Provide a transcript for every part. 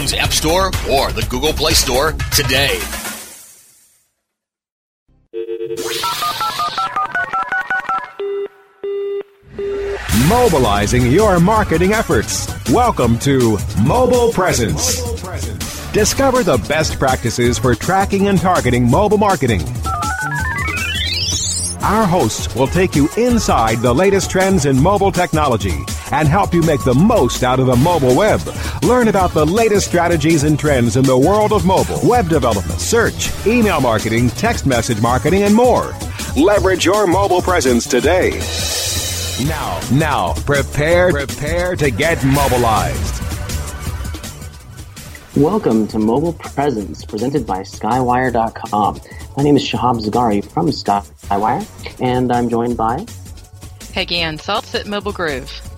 App Store or the Google Play Store today. Mobilizing your marketing efforts. Welcome to Mobile Presence. Discover the best practices for tracking and targeting mobile marketing. Our hosts will take you inside the latest trends in mobile technology and help you make the most out of the mobile web. Learn about the latest strategies and trends in the world of mobile, web development, search, email marketing, text message marketing, and more. Leverage your mobile presence today. Now, now, prepare, prepare to get mobilized. Welcome to Mobile Presence, presented by Skywire.com. My name is Shahab Zagari from Skywire, and I'm joined by Peggy Ann Salz at Mobile Groove.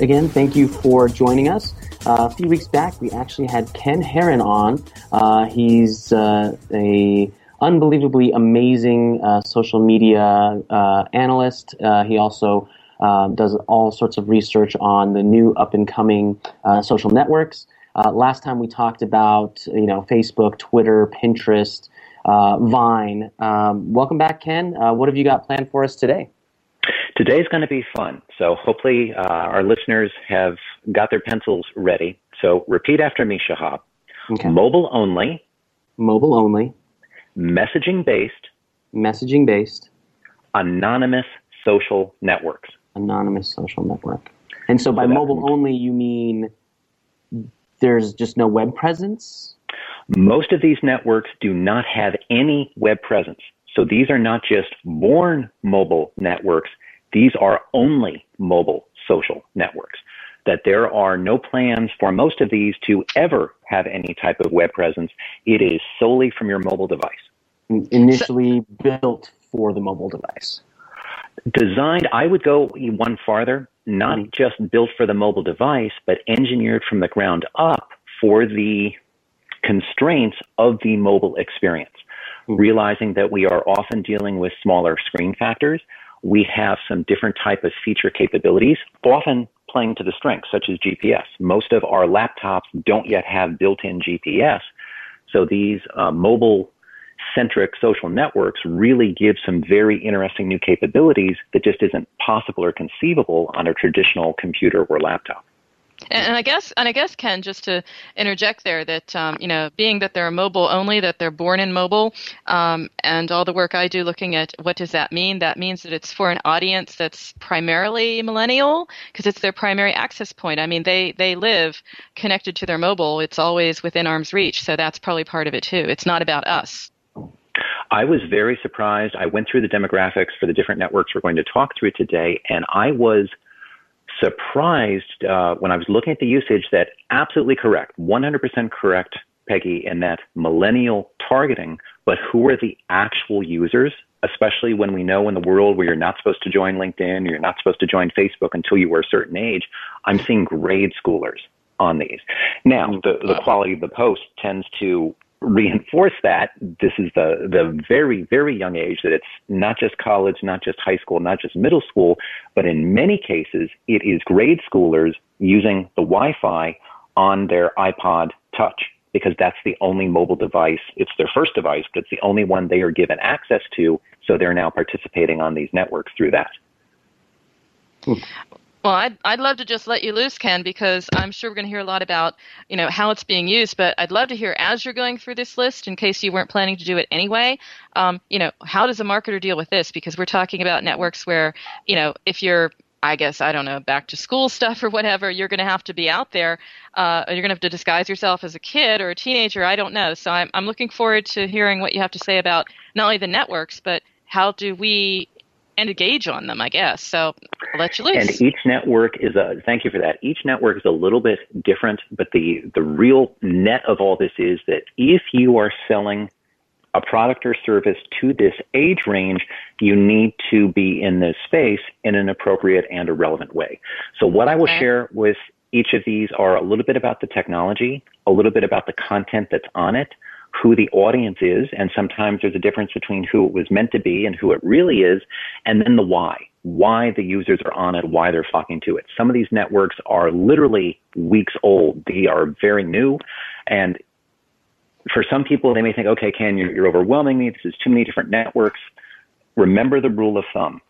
Again, thank you for joining us. Uh, a few weeks back, we actually had Ken Herron on. Uh, he's uh, a unbelievably amazing uh, social media uh, analyst. Uh, he also does all sorts of research on the new up and coming social networks. last time we talked about you know Facebook, Twitter, Pinterest, Vine. Um, welcome back, Ken. what have you got planned for us today? Today's going to be fun. So hopefully uh, our listeners have got their pencils ready. So repeat after me, Shahab. Okay. Mobile only. Mobile only. Messaging based. Messaging based. Anonymous social networks. Anonymous social network. And so by so mobile only, you mean there's just no web presence? Most of these networks do not have any web presence. So these are not just born mobile networks. These are only mobile social networks. That there are no plans for most of these to ever have any type of web presence. It is solely from your mobile device. Initially built for the mobile device. Designed, I would go one farther, not mm-hmm. just built for the mobile device, but engineered from the ground up for the constraints of the mobile experience. Mm-hmm. Realizing that we are often dealing with smaller screen factors, we have some different type of feature capabilities, often playing to the strengths, such as GPS. Most of our laptops don't yet have built-in GPS, so these uh, mobile centric social networks really give some very interesting new capabilities that just isn't possible or conceivable on a traditional computer or laptop. And I guess, and I guess, Ken, just to interject there, that um, you know, being that they're mobile only, that they're born in mobile, um, and all the work I do looking at what does that mean? That means that it's for an audience that's primarily millennial because it's their primary access point. I mean, they they live connected to their mobile; it's always within arm's reach. So that's probably part of it too. It's not about us. I was very surprised. I went through the demographics for the different networks we're going to talk through today, and I was surprised uh, when I was looking at the usage that absolutely correct, 100% correct, Peggy, in that millennial targeting, but who are the actual users? Especially when we know in the world where you're not supposed to join LinkedIn, you're not supposed to join Facebook until you were a certain age. I'm seeing grade schoolers on these. Now, the, the quality of the post tends to reinforce that. This is the the very very young age that it's not just college not just high school not just middle school but in many cases it is grade schoolers using the wi-fi on their ipod touch because that's the only mobile device. It's their first device but it's the only one they are given access to so they're now participating on these networks through that hmm. Well, I'd, I'd love to just let you loose, Ken, because I'm sure we're going to hear a lot about, you know, how it's being used. But I'd love to hear as you're going through this list, in case you weren't planning to do it anyway, um, you know, how does a marketer deal with this? Because we're talking about networks where, you know, if you're I guess I don't know back to school stuff or whatever. You're going to have to be out there. Uh, you're going to have to disguise yourself as a kid or a teenager. I don't know. So I'm I'm looking forward to hearing what you have to say about not only the networks, but how do we and engage on them, I guess. So I'll let you loose. And each network is a thank you for that. Each network is a little bit different, but the the real net of all this is that if you are selling a product or service to this age range, you need to be in this space in an appropriate and a relevant way. So what I will okay. share with each of these are a little bit about the technology, a little bit about the content that's on it, who the audience is, and sometimes there's a difference between who it was meant to be and who it really is, and then the why. Why the users are on it, why they're flocking to it. Some of these networks are literally weeks old. They are very new. And for some people, they may think, okay, Ken, you're, you're overwhelming me. This is too many different networks. Remember the rule of thumb.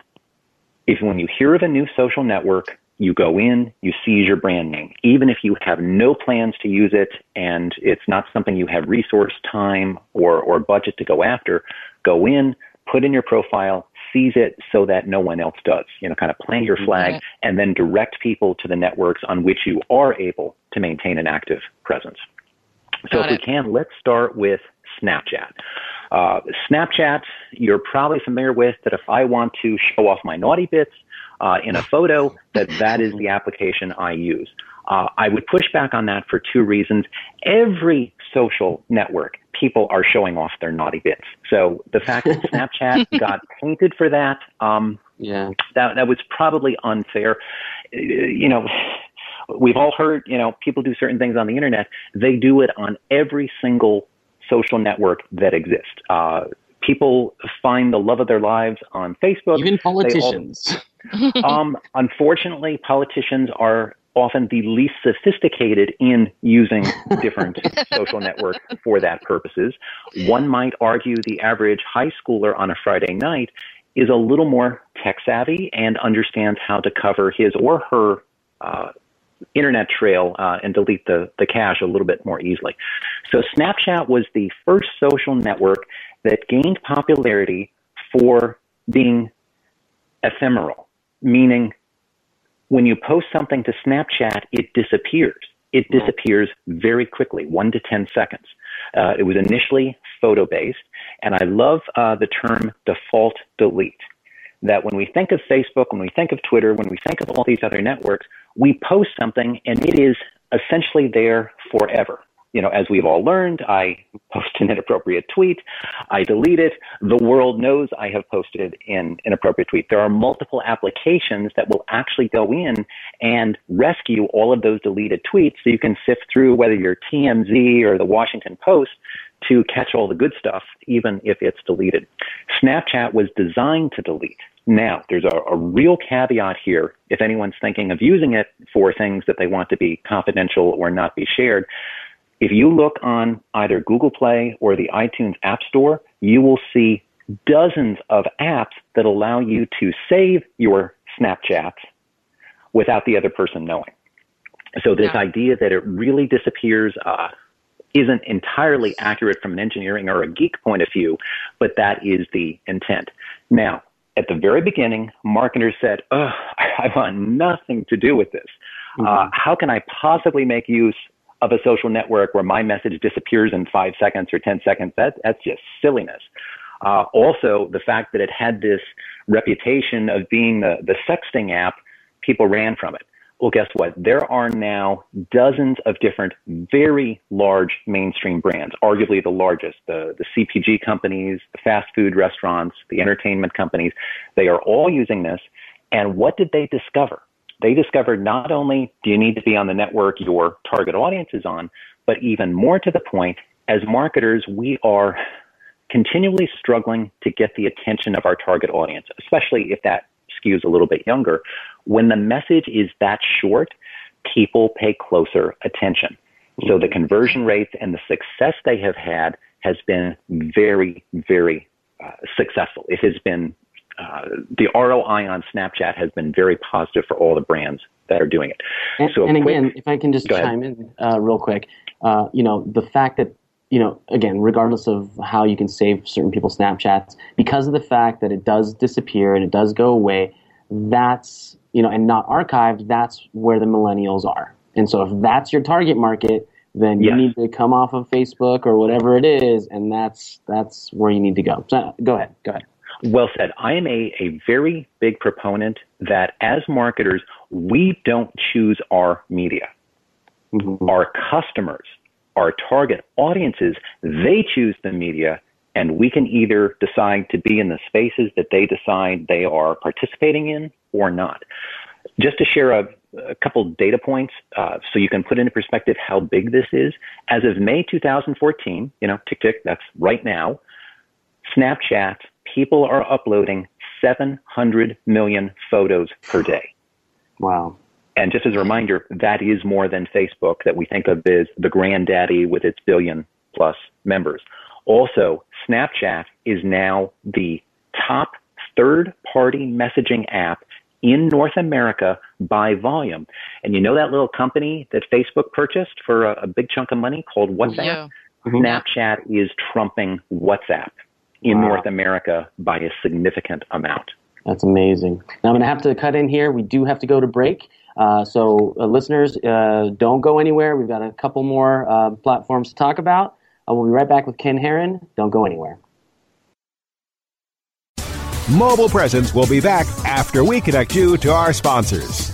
If when you hear of a new social network, you go in, you seize your brand name. Even if you have no plans to use it and it's not something you have resource, time, or, or budget to go after, go in, put in your profile, seize it so that no one else does. You know, kind of plant your flag and then direct people to the networks on which you are able to maintain an active presence. So Got if it. we can, let's start with Snapchat. Uh, Snapchat, you're probably familiar with that if I want to show off my naughty bits, uh, in a photo, that that is the application I use. Uh, I would push back on that for two reasons. Every social network, people are showing off their naughty bits. So the fact that Snapchat got painted for that, um, yeah, that that was probably unfair. You know, we've all heard, you know, people do certain things on the internet. They do it on every single social network that exists. Uh, people find the love of their lives on Facebook. Even politicians. All, um, unfortunately, politicians are often the least sophisticated in using different social networks for that purposes. One might argue the average high schooler on a Friday night is a little more tech savvy and understands how to cover his or her uh, internet trail uh, and delete the, the cache a little bit more easily. So Snapchat was the first social network that gained popularity for being ephemeral, meaning when you post something to Snapchat, it disappears. It disappears very quickly, one to 10 seconds. Uh, it was initially photo based, and I love uh, the term default delete. That when we think of Facebook, when we think of Twitter, when we think of all these other networks, we post something and it is essentially there forever you know, as we've all learned, I post an inappropriate tweet, I delete it. The world knows I have posted an inappropriate tweet. There are multiple applications that will actually go in and rescue all of those deleted tweets so you can sift through whether you're TMZ or the Washington Post to catch all the good stuff, even if it's deleted. Snapchat was designed to delete. Now, there's a, a, real caveat here. If anyone's thinking of using it for things that they want to be confidential or not be shared, if you look on either Google Play or the iTunes App Store, you will see dozens of apps that allow you to save your Snapchats without the other person knowing. So this yeah. idea that it really disappears uh, isn't entirely accurate from an engineering or a geek point of view, but that is the intent. Now, at the very beginning, marketers said, oh, I want nothing to do with this. Mm-hmm. Uh, how can I possibly make use of a social network where my message disappears in five seconds or 10 seconds, that, that's just silliness. Uh, also, the fact that it had this reputation of being the, the sexting app, people ran from it. Well, guess what? There are now dozens of different very large mainstream brands, arguably the largest, the, the CPG companies, the fast food restaurants, the entertainment companies. They are all using this. And what did they discover? They discovered not only do you need to be on the network your target audience is on, but even more to the point, as marketers, we are continually struggling to get the attention of our target audience, especially if that skews a little bit younger. When the message is that short, people pay closer attention. So the conversion rates and the success they have had has been very, very uh, successful. It has been uh, the ROI on Snapchat has been very positive for all the brands that are doing it. And, so and quick, again, if I can just chime ahead. in uh, real quick, uh, you know, the fact that you know, again, regardless of how you can save certain people's Snapchats, because of the fact that it does disappear and it does go away, that's, you know, and not archived, that's where the millennials are. And so if that's your target market, then you yes. need to come off of Facebook or whatever it is, and that's that's where you need to go. So go ahead, go ahead. Well said. I am a, a very big proponent that as marketers, we don't choose our media. Mm-hmm. Our customers our target audiences, they choose the media and we can either decide to be in the spaces that they decide they are participating in or not. Just to share a, a couple data points uh, so you can put into perspective how big this is. As of May 2014, you know, tick tick, that's right now, Snapchat, people are uploading 700 million photos per day. Wow. And just as a reminder, that is more than Facebook that we think of as the granddaddy with its billion plus members. Also, Snapchat is now the top third party messaging app in North America by volume. And you know that little company that Facebook purchased for a, a big chunk of money called WhatsApp? Yeah. Mm-hmm. Snapchat is trumping WhatsApp in wow. North America by a significant amount. That's amazing. Now I'm going to have to cut in here. We do have to go to break. Uh, so, uh, listeners, uh, don't go anywhere. We've got a couple more uh, platforms to talk about. we'll be right back with Ken Herron. Don't go anywhere. Mobile Presence will be back after we connect you to our sponsors.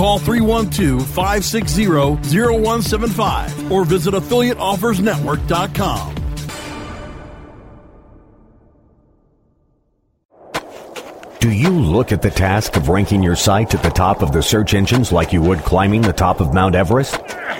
Call 312 560 0175 or visit affiliateoffersnetwork.com. Do you look at the task of ranking your site at the top of the search engines like you would climbing the top of Mount Everest?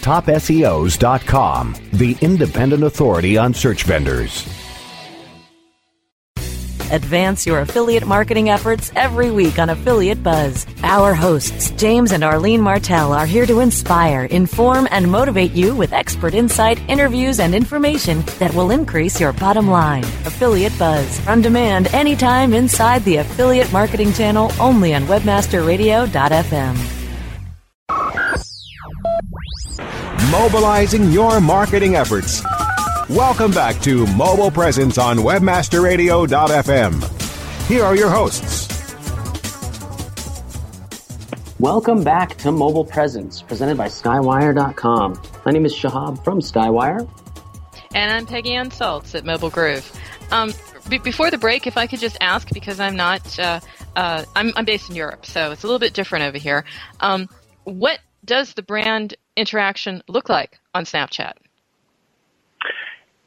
TopSEOs.com, the independent authority on search vendors. Advance your affiliate marketing efforts every week on Affiliate Buzz. Our hosts, James and Arlene Martell, are here to inspire, inform, and motivate you with expert insight, interviews, and information that will increase your bottom line. Affiliate Buzz, on demand anytime inside the Affiliate Marketing Channel only on WebmasterRadio.fm. Mobilizing your marketing efforts Welcome back to Mobile Presence on WebmasterRadio.fm. Here are your hosts. Welcome back to Mobile Presence, presented by Skywire.com. My name is Shahab from Skywire. And I'm Peggy Ann Salz at Mobile Groove. Um, b- before the break, if I could just ask, because I'm not, uh, uh, I'm, I'm, based in Europe, so it's a little bit different over here. Um, what does the brand interaction look like on Snapchat?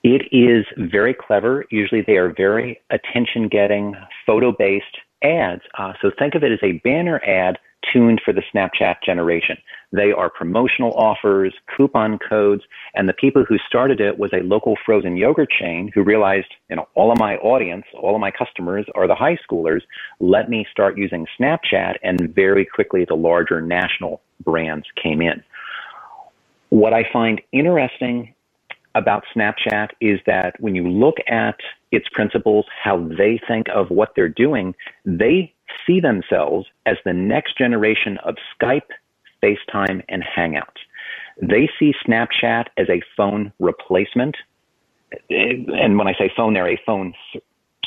It is very clever. Usually they are very attention getting, photo based ads. Uh, so think of it as a banner ad tuned for the Snapchat generation. They are promotional offers, coupon codes, and the people who started it was a local frozen yogurt chain who realized, you know, all of my audience, all of my customers are the high schoolers. Let me start using Snapchat, and very quickly the larger national brands came in. What I find interesting about Snapchat is that when you look at its principles, how they think of what they're doing, they see themselves as the next generation of Skype, FaceTime, and Hangouts. They see Snapchat as a phone replacement. And when I say phone, they're a phone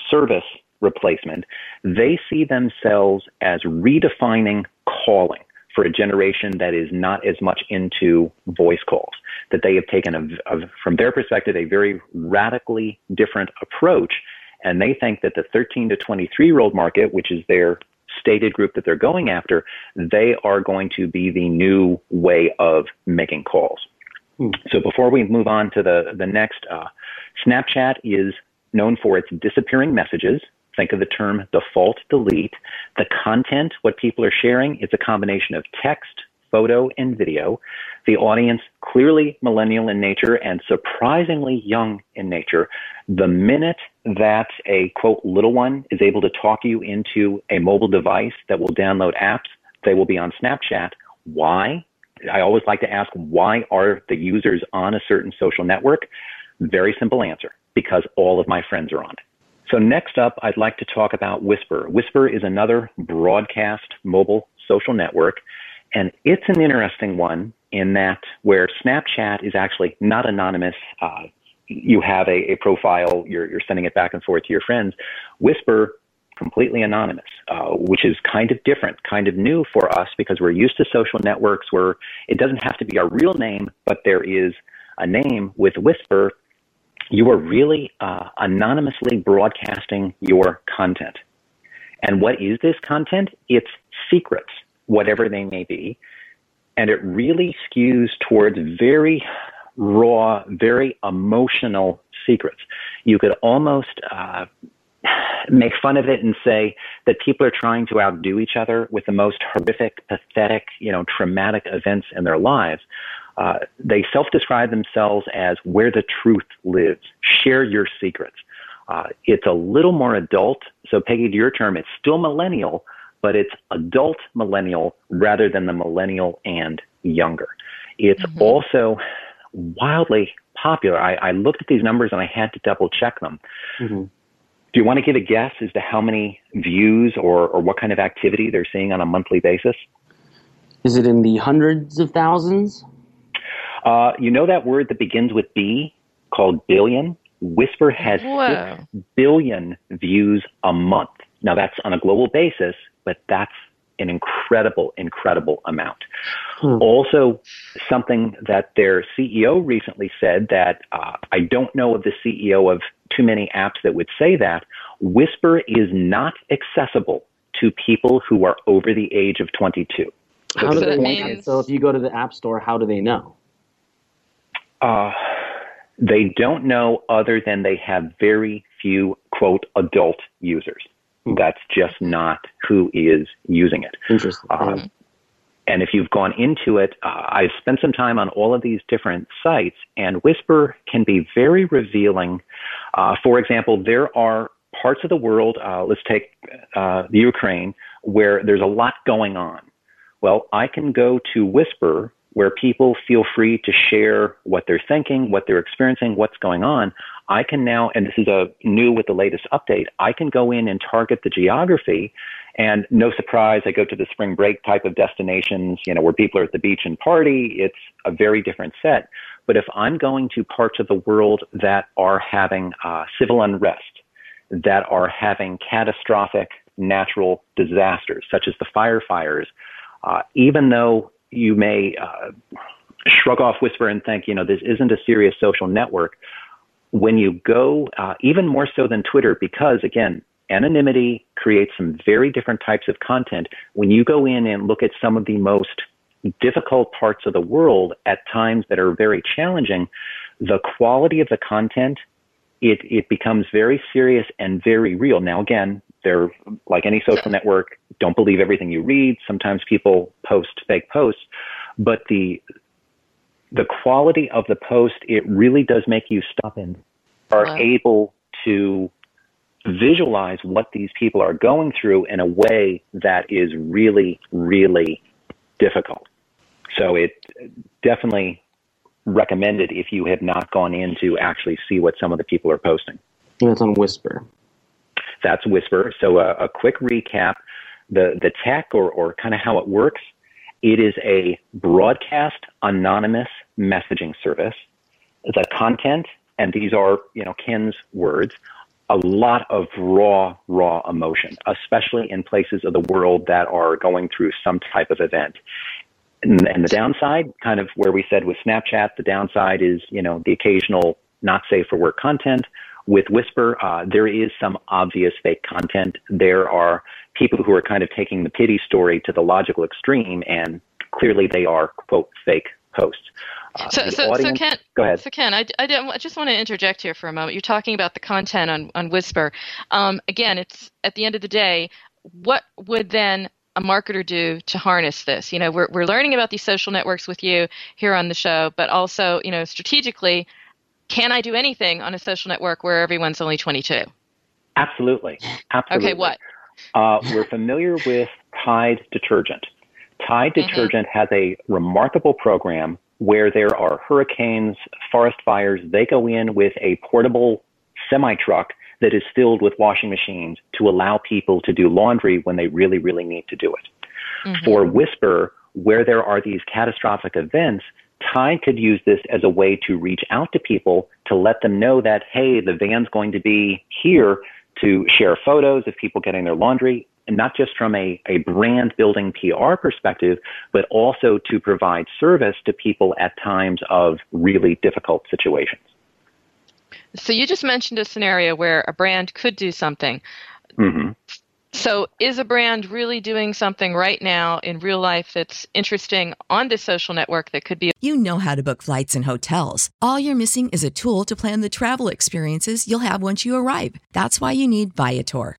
service replacement. They see themselves as redefining calling for a generation that is not as much into voice calls, that they have taken, a, a, from their perspective, a very radically different approach. And they think that the 13 to 23 year old market, which is their stated group that they're going after, they are going to be the new way of making calls. Hmm. So before we move on to the, the next, uh, Snapchat is known for its disappearing messages. Think of the term default delete. The content, what people are sharing, is a combination of text, photo, and video. The audience, clearly millennial in nature and surprisingly young in nature. The minute that a quote little one is able to talk you into a mobile device that will download apps, they will be on Snapchat. Why? I always like to ask, why are the users on a certain social network? Very simple answer, because all of my friends are on it. So next up, I'd like to talk about Whisper. Whisper is another broadcast mobile social network, and it's an interesting one in that where Snapchat is actually not anonymous. Uh, you have a, a profile, you're, you're sending it back and forth to your friends. Whisper completely anonymous, uh, which is kind of different, kind of new for us because we're used to social networks where it doesn't have to be our real name, but there is a name with Whisper you are really uh, anonymously broadcasting your content. And what is this content? It's secrets, whatever they may be. And it really skews towards very raw, very emotional secrets. You could almost uh, make fun of it and say that people are trying to outdo each other with the most horrific, pathetic, you know, traumatic events in their lives. Uh, they self-describe themselves as where the truth lives. Share your secrets. Uh, it's a little more adult. So Peggy, to your term, it's still millennial, but it's adult millennial rather than the millennial and younger. It's mm-hmm. also wildly popular. I, I, looked at these numbers and I had to double check them. Mm-hmm. Do you want to give a guess as to how many views or, or what kind of activity they're seeing on a monthly basis? Is it in the hundreds of thousands? Uh, you know that word that begins with B called billion? Whisper has Whoa. 6 billion views a month. Now that's on a global basis, but that's an incredible, incredible amount. Hmm. Also, something that their CEO recently said that uh, I don't know of the CEO of too many apps that would say that Whisper is not accessible to people who are over the age of 22. How do they means... So if you go to the App Store, how do they know? Uh, they don't know other than they have very few quote adult users. Hmm. That's just not who is using it. Interesting. Um, and if you've gone into it, uh, I've spent some time on all of these different sites, and Whisper can be very revealing. Uh, for example, there are parts of the world, uh, let's take uh, the Ukraine, where there's a lot going on. Well, I can go to Whisper where people feel free to share what they're thinking, what they're experiencing, what's going on. I can now, and this is a new with the latest update, I can go in and target the geography and no surprise, I go to the spring break type of destinations, you know, where people are at the beach and party. It's a very different set. But if I'm going to parts of the world that are having uh, civil unrest, that are having catastrophic natural disasters, such as the fire fires, uh, even though you may uh, shrug off Whisper and think, you know, this isn't a serious social network, when you go, uh, even more so than Twitter, because again, anonymity creates some very different types of content. When you go in and look at some of the most difficult parts of the world at times that are very challenging, the quality of the content, it, it becomes very serious and very real. Now, again, they're like any social network, don't believe everything you read. Sometimes people post fake posts, but the, the quality of the post, it really does make you stop and are wow. able to visualize what these people are going through in a way that is really, really difficult. So it definitely recommended if you have not gone in to actually see what some of the people are posting. And it's on Whisper. That's Whisper. So a, a quick recap: the the tech or or kind of how it works. It is a broadcast anonymous messaging service. The content, and these are you know Ken's words, a lot of raw, raw emotion, especially in places of the world that are going through some type of event. And, and the downside, kind of where we said with Snapchat, the downside is, you know, the occasional not safe for work content. With Whisper, uh, there is some obvious fake content. There are people who are kind of taking the pity story to the logical extreme, and clearly they are, quote, fake posts. Uh, so, so, audience, so Ken, go ahead. So Ken, I, I, I, just want to interject here for a moment. You're talking about the content on, on Whisper. Um, again, it's at the end of the day, what would then a marketer do to harness this? You know, we're, we're learning about these social networks with you here on the show, but also, you know, strategically, can I do anything on a social network where everyone's only 22? Absolutely. Absolutely. Okay, what? Uh, we're familiar with Tide detergent. Tide mm-hmm. detergent has a remarkable program where there are hurricanes, forest fires. They go in with a portable semi truck that is filled with washing machines to allow people to do laundry when they really, really need to do it. Mm-hmm. For Whisper, where there are these catastrophic events, Tide could use this as a way to reach out to people to let them know that, hey, the van's going to be here to share photos of people getting their laundry and not just from a, a brand building PR perspective, but also to provide service to people at times of really difficult situations. So you just mentioned a scenario where a brand could do something. Mm-hmm. So, is a brand really doing something right now in real life that's interesting on this social network that could be? You know how to book flights and hotels. All you're missing is a tool to plan the travel experiences you'll have once you arrive. That's why you need Viator.